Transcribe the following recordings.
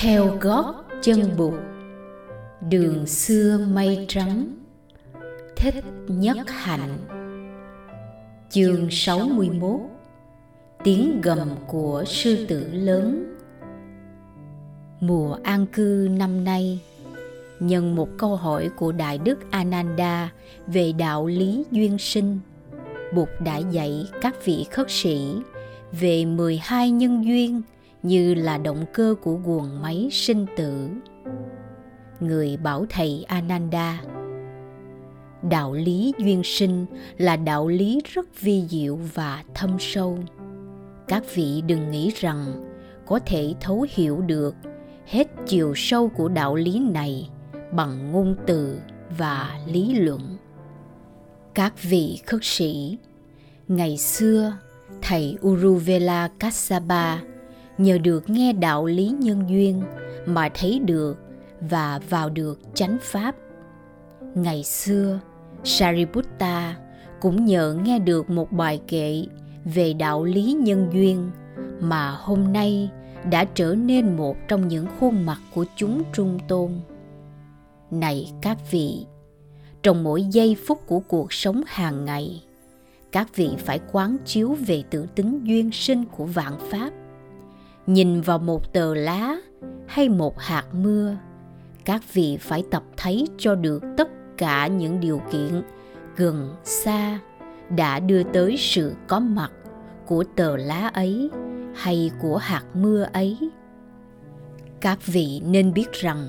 theo gót chân bụt đường xưa mây trắng, thích nhất hạnh. Chương 61 tiếng gầm của sư tử lớn. Mùa an cư năm nay, nhân một câu hỏi của đại đức ananda về đạo lý duyên sinh bụt đã dạy các vị khất sĩ về 12 nhân duyên như là động cơ của guồng máy sinh tử. Người bảo thầy Ananda Đạo lý duyên sinh là đạo lý rất vi diệu và thâm sâu. Các vị đừng nghĩ rằng có thể thấu hiểu được hết chiều sâu của đạo lý này bằng ngôn từ và lý luận. Các vị khất sĩ, ngày xưa thầy Uruvela Kassapa nhờ được nghe đạo lý nhân duyên mà thấy được và vào được chánh pháp. Ngày xưa, Sariputta cũng nhờ nghe được một bài kệ về đạo lý nhân duyên mà hôm nay đã trở nên một trong những khuôn mặt của chúng trung tôn. Này các vị, trong mỗi giây phút của cuộc sống hàng ngày, các vị phải quán chiếu về tự tính duyên sinh của vạn pháp nhìn vào một tờ lá hay một hạt mưa, các vị phải tập thấy cho được tất cả những điều kiện gần xa đã đưa tới sự có mặt của tờ lá ấy hay của hạt mưa ấy. Các vị nên biết rằng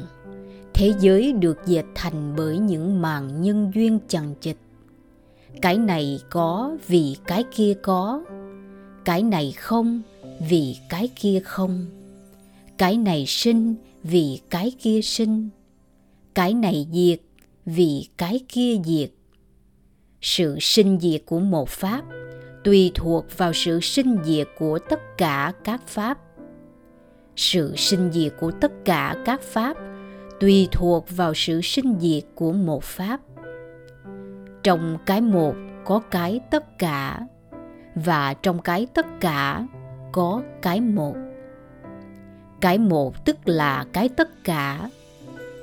thế giới được dệt thành bởi những màn nhân duyên chằng chịt. Cái này có vì cái kia có, cái này không vì cái kia không? Cái này sinh vì cái kia sinh. Cái này diệt vì cái kia diệt. Sự sinh diệt của một pháp tùy thuộc vào sự sinh diệt của tất cả các pháp. Sự sinh diệt của tất cả các pháp tùy thuộc vào sự sinh diệt của một pháp. Trong cái một có cái tất cả và trong cái tất cả có cái một. Cái một tức là cái tất cả.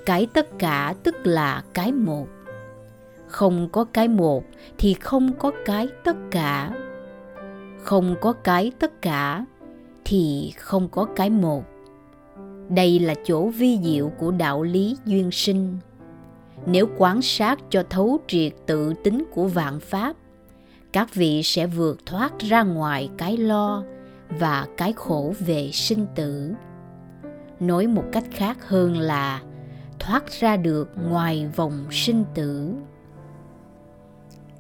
Cái tất cả tức là cái một. Không có cái một thì không có cái tất cả. Không có cái tất cả thì không có cái một. Đây là chỗ vi diệu của đạo lý duyên sinh. Nếu quan sát cho thấu triệt tự tính của vạn pháp, các vị sẽ vượt thoát ra ngoài cái lo và cái khổ về sinh tử. Nói một cách khác hơn là thoát ra được ngoài vòng sinh tử.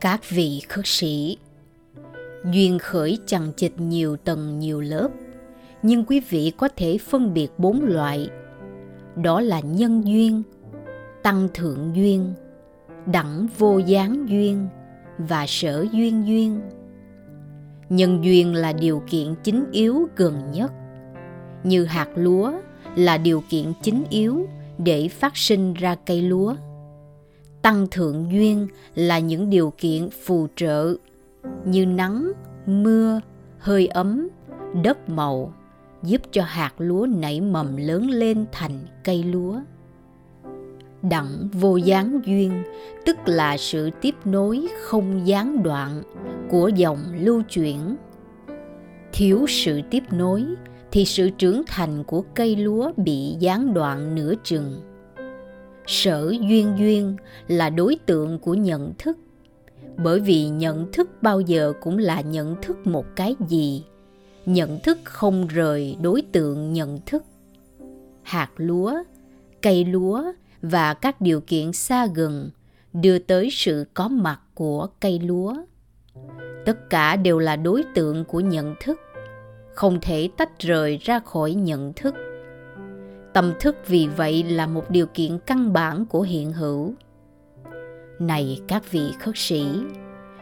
Các vị khất sĩ, duyên khởi chằng chịt nhiều tầng nhiều lớp, nhưng quý vị có thể phân biệt bốn loại. Đó là nhân duyên, tăng thượng duyên, đẳng vô gián duyên và sở duyên duyên nhân duyên là điều kiện chính yếu gần nhất. Như hạt lúa là điều kiện chính yếu để phát sinh ra cây lúa. Tăng thượng duyên là những điều kiện phù trợ như nắng, mưa, hơi ấm, đất màu, giúp cho hạt lúa nảy mầm lớn lên thành cây lúa đặng vô gián duyên, tức là sự tiếp nối không gián đoạn của dòng lưu chuyển. Thiếu sự tiếp nối thì sự trưởng thành của cây lúa bị gián đoạn nửa chừng. Sở duyên duyên là đối tượng của nhận thức, bởi vì nhận thức bao giờ cũng là nhận thức một cái gì. Nhận thức không rời đối tượng nhận thức. Hạt lúa, cây lúa và các điều kiện xa gần đưa tới sự có mặt của cây lúa. Tất cả đều là đối tượng của nhận thức, không thể tách rời ra khỏi nhận thức. Tâm thức vì vậy là một điều kiện căn bản của hiện hữu. Này các vị khất sĩ,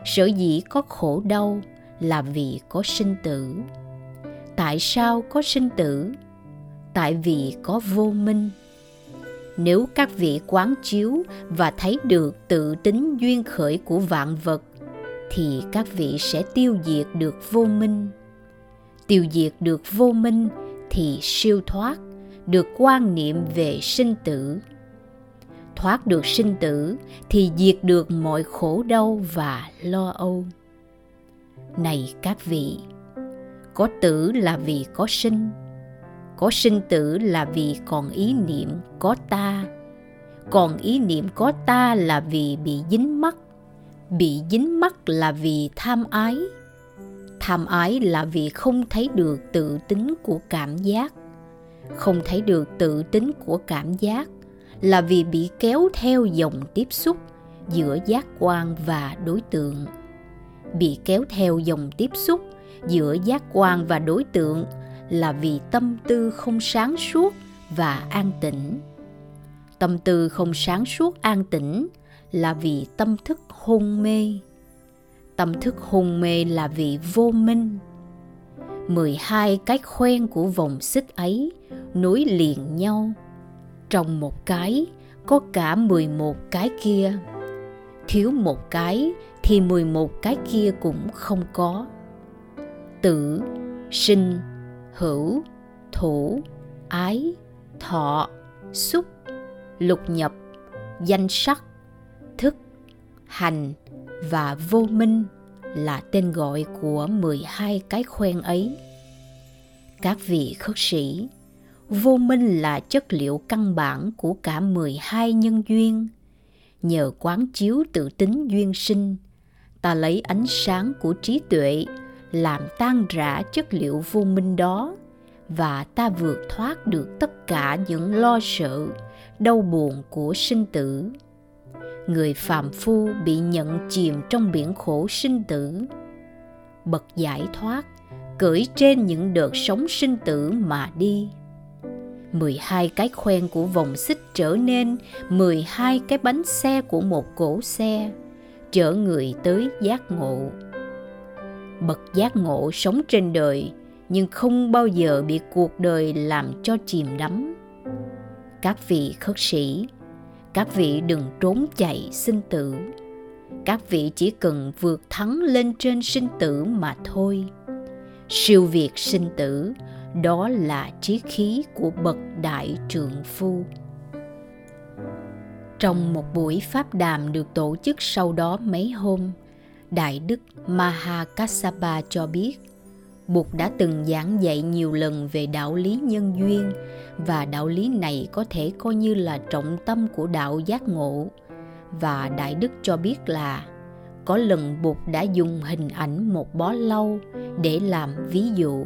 sở dĩ có khổ đau là vì có sinh tử. Tại sao có sinh tử? Tại vì có vô minh nếu các vị quán chiếu và thấy được tự tính duyên khởi của vạn vật, thì các vị sẽ tiêu diệt được vô minh. Tiêu diệt được vô minh thì siêu thoát, được quan niệm về sinh tử. Thoát được sinh tử thì diệt được mọi khổ đau và lo âu. Này các vị, có tử là vì có sinh có sinh tử là vì còn ý niệm có ta. Còn ý niệm có ta là vì bị dính mắc. Bị dính mắc là vì tham ái. Tham ái là vì không thấy được tự tính của cảm giác. Không thấy được tự tính của cảm giác là vì bị kéo theo dòng tiếp xúc giữa giác quan và đối tượng. Bị kéo theo dòng tiếp xúc giữa giác quan và đối tượng là vì tâm tư không sáng suốt và an tĩnh. Tâm tư không sáng suốt, an tĩnh là vì tâm thức hôn mê. Tâm thức hôn mê là vì vô minh. 12 cái khoen của vòng xích ấy nối liền nhau. Trong một cái, có cả 11 cái kia. Thiếu một cái, thì 11 cái kia cũng không có. Tử, sinh hữu thủ ái thọ xúc lục nhập danh sắc thức hành và vô minh là tên gọi của 12 cái khoen ấy. Các vị khất sĩ, vô minh là chất liệu căn bản của cả 12 nhân duyên. Nhờ quán chiếu tự tính duyên sinh, ta lấy ánh sáng của trí tuệ làm tan rã chất liệu vô minh đó, và ta vượt thoát được tất cả những lo sợ, đau buồn của sinh tử. Người phàm phu bị nhận chìm trong biển khổ sinh tử. Bậc giải thoát cưỡi trên những đợt sóng sinh tử mà đi. 12 cái khoen của vòng xích trở nên 12 cái bánh xe của một cỗ xe, chở người tới giác ngộ. Bậc giác ngộ sống trên đời, nhưng không bao giờ bị cuộc đời làm cho chìm đắm. Các vị khất sĩ, các vị đừng trốn chạy sinh tử. Các vị chỉ cần vượt thắng lên trên sinh tử mà thôi. Siêu việt sinh tử, đó là trí khí của bậc đại trượng phu. Trong một buổi pháp đàm được tổ chức sau đó mấy hôm đại đức mahakassapa cho biết Bụt đã từng giảng dạy nhiều lần về đạo lý nhân duyên và đạo lý này có thể coi như là trọng tâm của đạo giác ngộ. Và Đại Đức cho biết là có lần Bụt đã dùng hình ảnh một bó lau để làm ví dụ.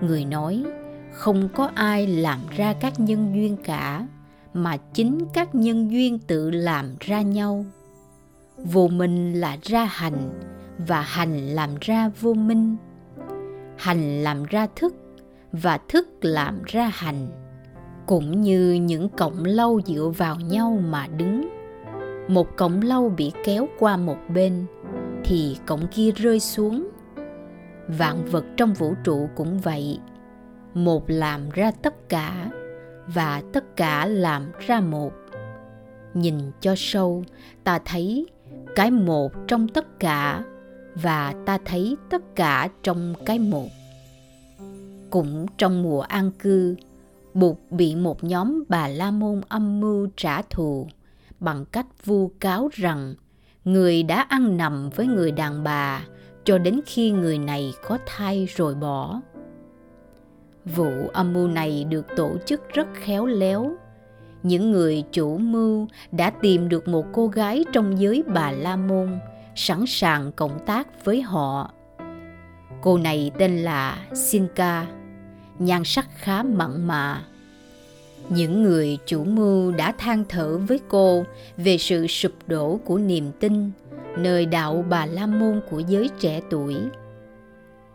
Người nói, không có ai làm ra các nhân duyên cả, mà chính các nhân duyên tự làm ra nhau. Vô minh là ra hành, và hành làm ra vô minh. Hành làm ra thức và thức làm ra hành. Cũng như những cọng lâu dựa vào nhau mà đứng. Một cọng lâu bị kéo qua một bên thì cọng kia rơi xuống. Vạn vật trong vũ trụ cũng vậy. Một làm ra tất cả và tất cả làm ra một. Nhìn cho sâu ta thấy cái một trong tất cả và ta thấy tất cả trong cái một. Cũng trong mùa an cư bụt bị một nhóm bà la môn âm mưu trả thù bằng cách vu cáo rằng người đã ăn nằm với người đàn bà cho đến khi người này có thai rồi bỏ. Vụ âm mưu này được tổ chức rất khéo léo những người chủ mưu đã tìm được một cô gái trong giới bà la môn sẵn sàng cộng tác với họ. Cô này tên là Sinka, nhan sắc khá mặn mà. Những người chủ mưu đã than thở với cô về sự sụp đổ của niềm tin nơi đạo Bà La Môn của giới trẻ tuổi.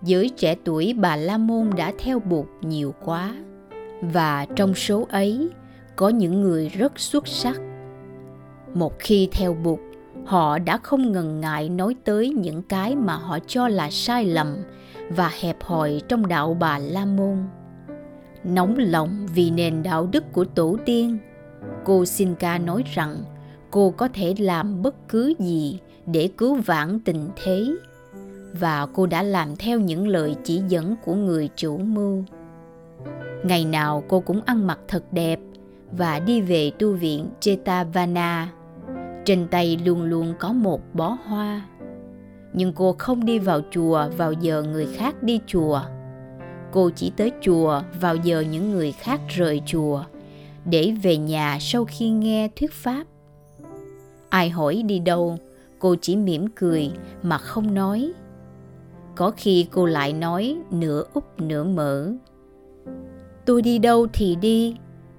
Giới trẻ tuổi Bà La Môn đã theo Bụt nhiều quá và trong số ấy có những người rất xuất sắc. Một khi theo Bụt, họ đã không ngần ngại nói tới những cái mà họ cho là sai lầm và hẹp hòi trong đạo bà la môn nóng lòng vì nền đạo đức của tổ tiên cô Sinca nói rằng cô có thể làm bất cứ gì để cứu vãn tình thế và cô đã làm theo những lời chỉ dẫn của người chủ mưu Ngày nào cô cũng ăn mặc thật đẹp và đi về tu viện Chetavana. Trên tay luôn luôn có một bó hoa. Nhưng cô không đi vào chùa vào giờ người khác đi chùa. Cô chỉ tới chùa vào giờ những người khác rời chùa để về nhà sau khi nghe thuyết pháp. Ai hỏi đi đâu, cô chỉ mỉm cười mà không nói. Có khi cô lại nói nửa úp nửa mở. Tôi đi đâu thì đi,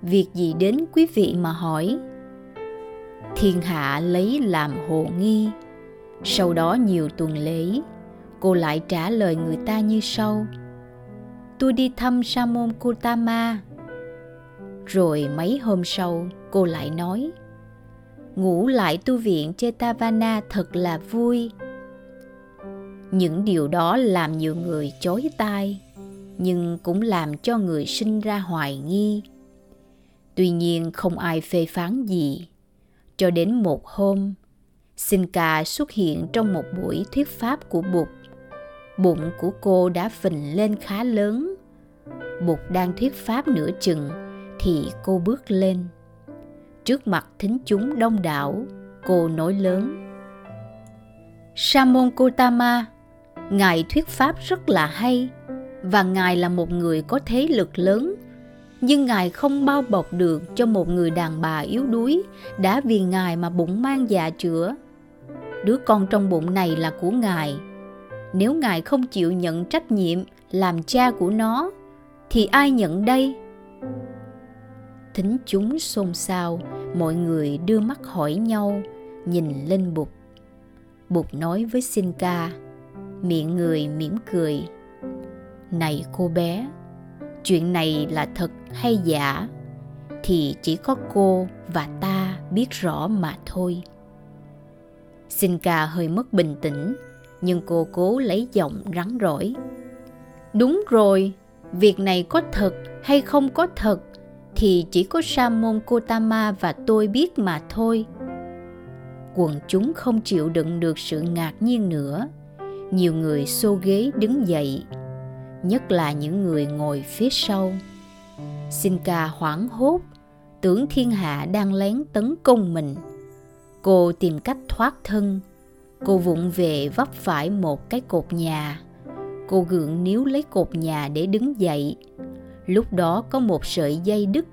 việc gì đến quý vị mà hỏi. Thiên hạ lấy làm hồ nghi. Sau đó nhiều tuần lễ, cô lại trả lời người ta như sau. Tôi đi thăm Sa môn Kotama. Rồi mấy hôm sau, cô lại nói ngủ lại tu viện Chetavana thật là vui. Những điều đó làm nhiều người chối tai, nhưng cũng làm cho người sinh ra hoài nghi. Tuy nhiên không ai phê phán gì. Cho đến một hôm, Sinca xuất hiện trong một buổi thuyết pháp của Bụt. Bụng của cô đã phình lên khá lớn. Bụt đang thuyết pháp nửa chừng thì cô bước lên trước mặt thính chúng đông đảo cô nói lớn Samon Kotama, ngài thuyết pháp rất là hay và ngài là một người có thế lực lớn nhưng ngài không bao bọc được cho một người đàn bà yếu đuối đã vì ngài mà bụng mang dạ chữa. Đứa con trong bụng này là của ngài. Nếu ngài không chịu nhận trách nhiệm làm cha của nó, thì ai nhận đây? Thính chúng xôn xao, mọi người đưa mắt hỏi nhau, nhìn lên bụt bụt nói với Sinca miệng người mỉm cười, này cô bé chuyện này là thật hay giả thì chỉ có cô và ta biết rõ mà thôi Sinca hơi mất bình tĩnh nhưng cô cố lấy giọng rắn rỏi đúng rồi việc này có thật hay không có thật thì chỉ có sa môn Kotama và tôi biết mà thôi. Quần chúng không chịu đựng được sự ngạc nhiên nữa. Nhiều người xô ghế đứng dậy, nhất là những người ngồi phía sau. Sinca hoảng hốt, tưởng thiên hạ đang lén tấn công mình. Cô tìm cách thoát thân. Cô vụng về vấp phải một cái cột nhà. Cô gượng níu lấy cột nhà để đứng dậy Lúc đó có một sợi dây đứt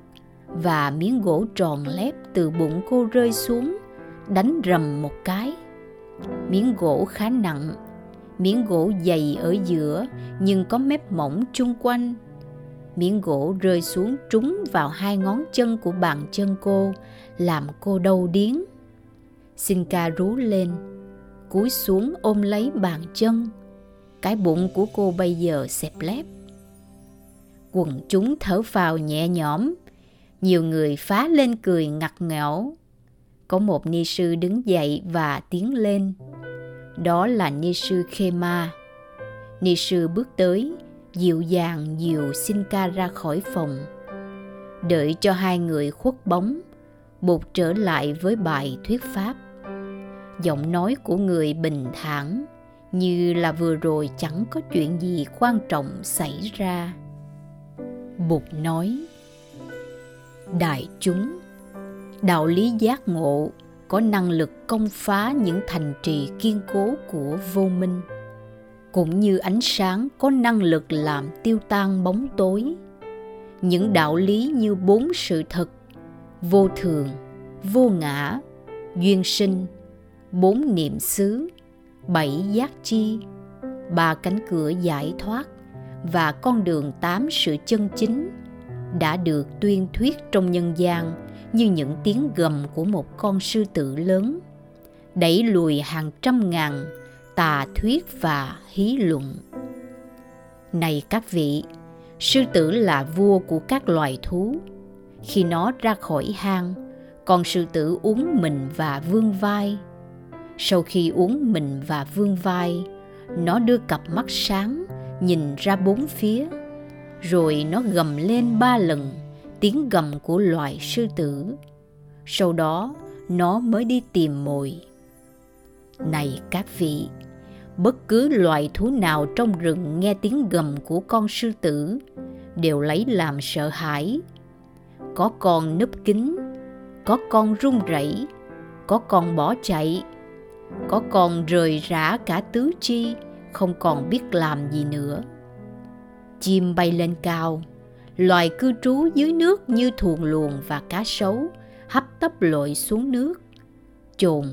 và miếng gỗ tròn lép từ bụng cô rơi xuống, đánh rầm một cái. Miếng gỗ khá nặng, miếng gỗ dày ở giữa nhưng có mép mỏng chung quanh. Miếng gỗ rơi xuống trúng vào hai ngón chân của bàn chân cô, làm cô đau điếng. Sinca rú lên, cúi xuống ôm lấy bàn chân. Cái bụng của cô bây giờ xẹp lép quần chúng thở phào nhẹ nhõm nhiều người phá lên cười ngặt nghẽo có một ni sư đứng dậy và tiến lên đó là ni sư khema. Ni sư bước tới, dịu dàng dìu Sinca ra khỏi phòng. Đợi cho hai người khuất bóng bụt trở lại với bài thuyết pháp. Giọng nói của người bình thản, như là vừa rồi chẳng có chuyện gì quan trọng xảy ra. Bụt nói, Đại chúng, Đạo lý giác ngộ có năng lực công phá những thành trì kiên cố của vô minh, cũng như ánh sáng có năng lực làm tiêu tan bóng tối. Những đạo lý như bốn sự thật, vô thường, vô ngã, duyên sinh, bốn niệm xứ, bảy giác chi, ba cánh cửa giải thoát và con đường tám sự chân chính đã được tuyên thuyết trong nhân gian như những tiếng gầm của một con sư tử lớn. Đẩy lùi hàng trăm ngàn, tà thuyết và hí luận. Này các vị, sư tử là vua của các loài thú. Khi nó ra khỏi hang, con sư tử uống mình và vương vai. Sau khi uống mình và vương vai, nó đưa cặp mắt sáng nhìn ra bốn phía, rồi nó gầm lên ba lần tiếng gầm của loài sư tử. Sau đó, nó mới đi tìm mồi. Này các vị, bất cứ loài thú nào trong rừng nghe tiếng gầm của con sư tử đều lấy làm sợ hãi. Có con núp kính có con run rẩy, có con bỏ chạy, có con rời rã cả tứ chi, không còn biết làm gì nữa. Chim bay lên cao loài cư trú dưới nước như thuồng luồng và cá sấu, hấp tấp lội xuống nước. Chồn,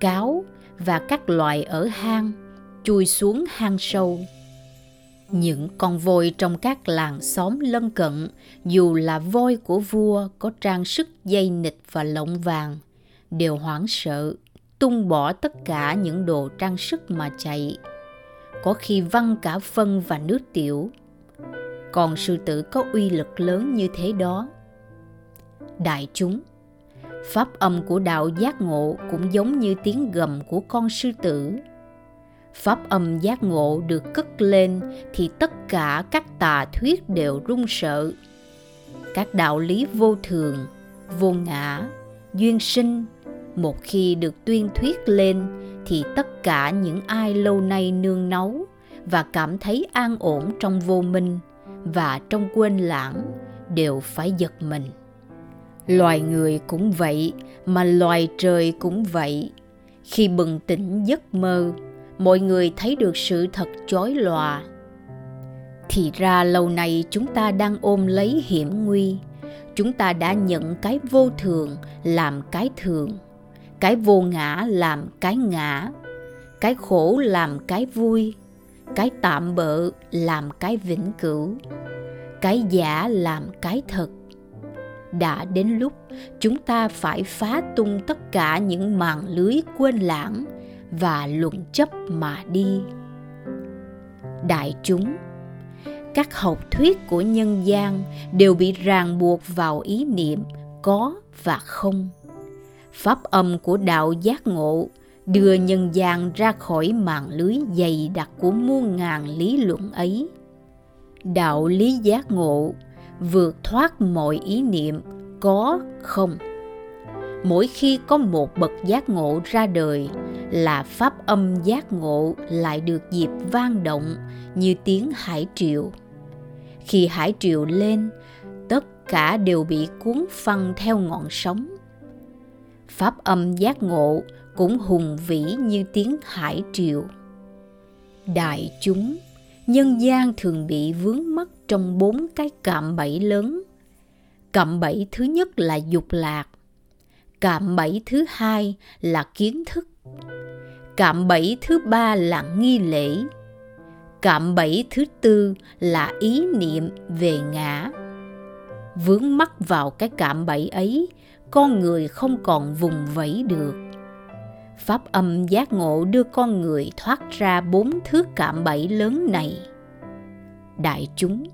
cáo và các loài ở hang chui xuống hang sâu. Những con voi trong các làng xóm lân cận, dù là voi của vua, có trang sức dây nịch và lộng vàng, đều hoảng sợ, tung bỏ tất cả những đồ trang sức mà chạy. Có khi văng cả phân và nước tiểu còn sư tử có uy lực lớn như thế đó. Đại chúng, pháp âm của đạo giác ngộ cũng giống như tiếng gầm của con sư tử. Pháp âm giác ngộ được cất lên thì tất cả các tà thuyết đều run sợ. Các đạo lý vô thường, vô ngã, duyên sinh, một khi được tuyên thuyết lên thì tất cả những ai lâu nay nương náu và cảm thấy an ổn trong vô minh và trong quên lãng đều phải giật mình. Loài người cũng vậy, mà loài trời cũng vậy. Khi bừng tỉnh giấc mơ, mọi người thấy được sự thật chói lòa. Thì ra lâu nay chúng ta đang ôm lấy hiểm nguy. Chúng ta đã nhận cái vô thường làm cái thường, cái vô ngã làm cái ngã, cái khổ làm cái vui cái tạm bợ làm cái vĩnh cửu, cái giả làm cái thật. Đã đến lúc chúng ta phải phá tung tất cả những màn lưới quên lãng và luận chấp mà đi. Đại chúng, các học thuyết của nhân gian đều bị ràng buộc vào ý niệm có và không. Pháp âm của đạo giác ngộ đưa nhân gian ra khỏi mạng lưới dày đặc của muôn ngàn lý luận ấy. Đạo lý giác ngộ vượt thoát mọi ý niệm, có không? Mỗi khi có một bậc giác ngộ ra đời, là pháp âm giác ngộ lại được dịp vang động như tiếng hải triệu. khi hải triệu lên, tất cả đều bị cuốn phăng theo ngọn sóng. Pháp âm giác ngộ cũng hùng vĩ như tiếng hải triều. Đại chúng, nhân gian thường bị vướng mắc trong bốn cái cạm bẫy lớn. Cạm bẫy thứ nhất là dục lạc, cạm bẫy thứ hai là kiến thức, cạm bẫy thứ ba là nghi lễ, cạm bẫy thứ tư là ý niệm về ngã. Vướng mắc vào cái cạm bẫy ấy, con người không còn vùng vẫy được pháp âm giác ngộ đưa con người thoát ra bốn thứ cạm bẫy lớn này. Đại chúng,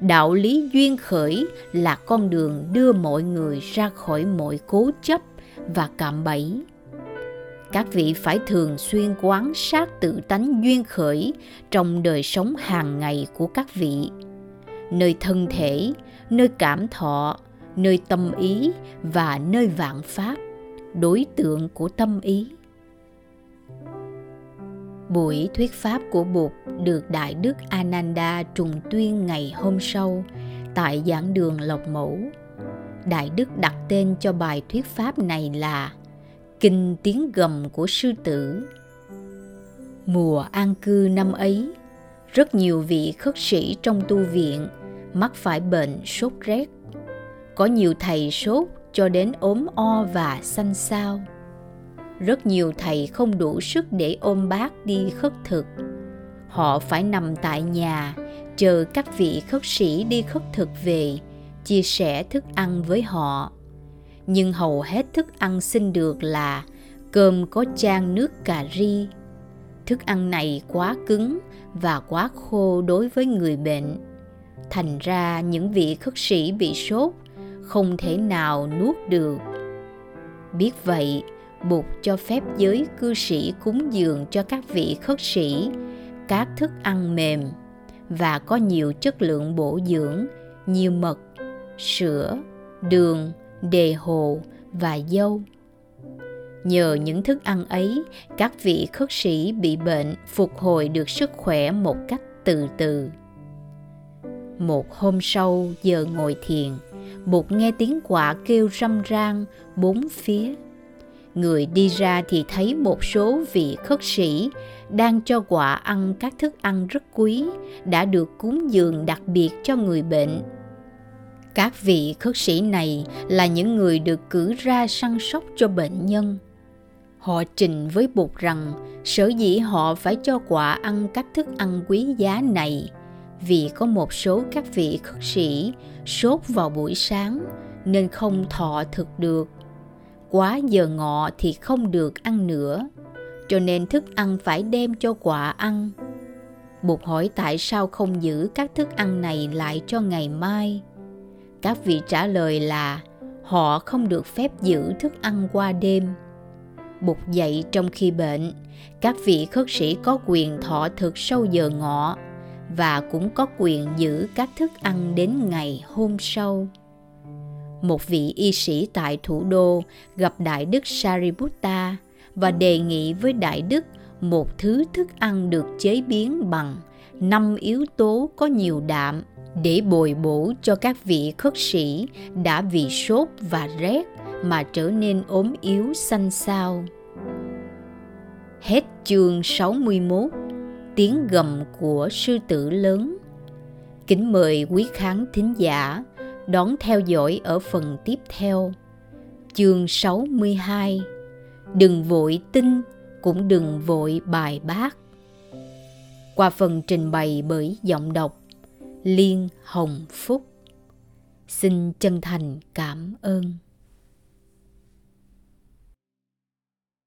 đạo lý duyên khởi là con đường đưa mọi người ra khỏi mọi cố chấp và cạm bẫy. Các vị phải thường xuyên quán sát tự tánh duyên khởi trong đời sống hàng ngày của các vị. Nơi thân thể, nơi cảm thọ, nơi tâm ý và nơi vạn pháp đối tượng của tâm ý. Buổi thuyết pháp của bụt được đại đức ananda trùng tuyên ngày hôm sau tại giảng đường lộc mẫu. Đại đức đặt tên cho bài thuyết pháp này là kinh tiếng gầm của sư tử. Mùa an cư năm ấy, rất nhiều vị khất sĩ trong tu viện mắc phải bệnh sốt rét. Có nhiều thầy sốt cho đến ốm o và xanh xao rất nhiều thầy không đủ sức để ôm bác đi khất thực. Họ phải nằm tại nhà, chờ các vị khất sĩ đi khất thực về, chia sẻ thức ăn với họ. Nhưng hầu hết thức ăn xin được là cơm có chan nước cà ri. Thức ăn này quá cứng và quá khô đối với người bệnh. Thành ra những vị khất sĩ bị sốt không thể nào nuốt được biết vậy Bụt cho phép giới cư sĩ cúng dường cho các vị khất sĩ các thức ăn mềm và có nhiều chất lượng bổ dưỡng như mật, sữa, đường, đề hồ và dâu. Nhờ những thức ăn ấy, các vị khất sĩ bị bệnh phục hồi được sức khỏe một cách từ từ. Một hôm sau giờ ngồi thiền, Bụt nghe tiếng quạ kêu râm ran bốn phía. Người đi ra thì thấy một số vị khất sĩ đang cho quạ ăn các thức ăn rất quý, đã được cúng dường đặc biệt cho người bệnh. Các vị khất sĩ này là những người được cử ra săn sóc cho bệnh nhân. Họ trình với Bụt rằng, sở dĩ họ phải cho quạ ăn các thức ăn quý giá này vì có một số các vị khất sĩ sốt vào buổi sáng nên không thọ thực được. Quá giờ ngọ thì không được ăn nữa, cho nên thức ăn phải đem cho quả ăn. Bụt hỏi tại sao không giữ các thức ăn này lại cho ngày mai. Các vị trả lời là họ không được phép giữ thức ăn qua đêm. Bụt dậy trong khi bệnh, các vị khất sĩ có quyền thọ thực sau giờ ngọ và cũng có quyền giữ các thức ăn đến ngày hôm sau. Một vị y sĩ tại thủ đô gặp Đại Đức Sariputta và đề nghị với Đại Đức một thứ thức ăn được chế biến bằng năm yếu tố có nhiều đạm để bồi bổ cho các vị khất sĩ đã vì sốt và rét mà trở nên ốm yếu xanh xao. Hết chương 61 tiếng gầm của sư tử lớn. Kính mời quý khán thính giả đón theo dõi ở phần tiếp theo. Chương 62 Đừng vội tin, cũng đừng vội bài bác. Qua phần trình bày bởi giọng đọc Liên Hồng Phúc. Xin chân thành cảm ơn.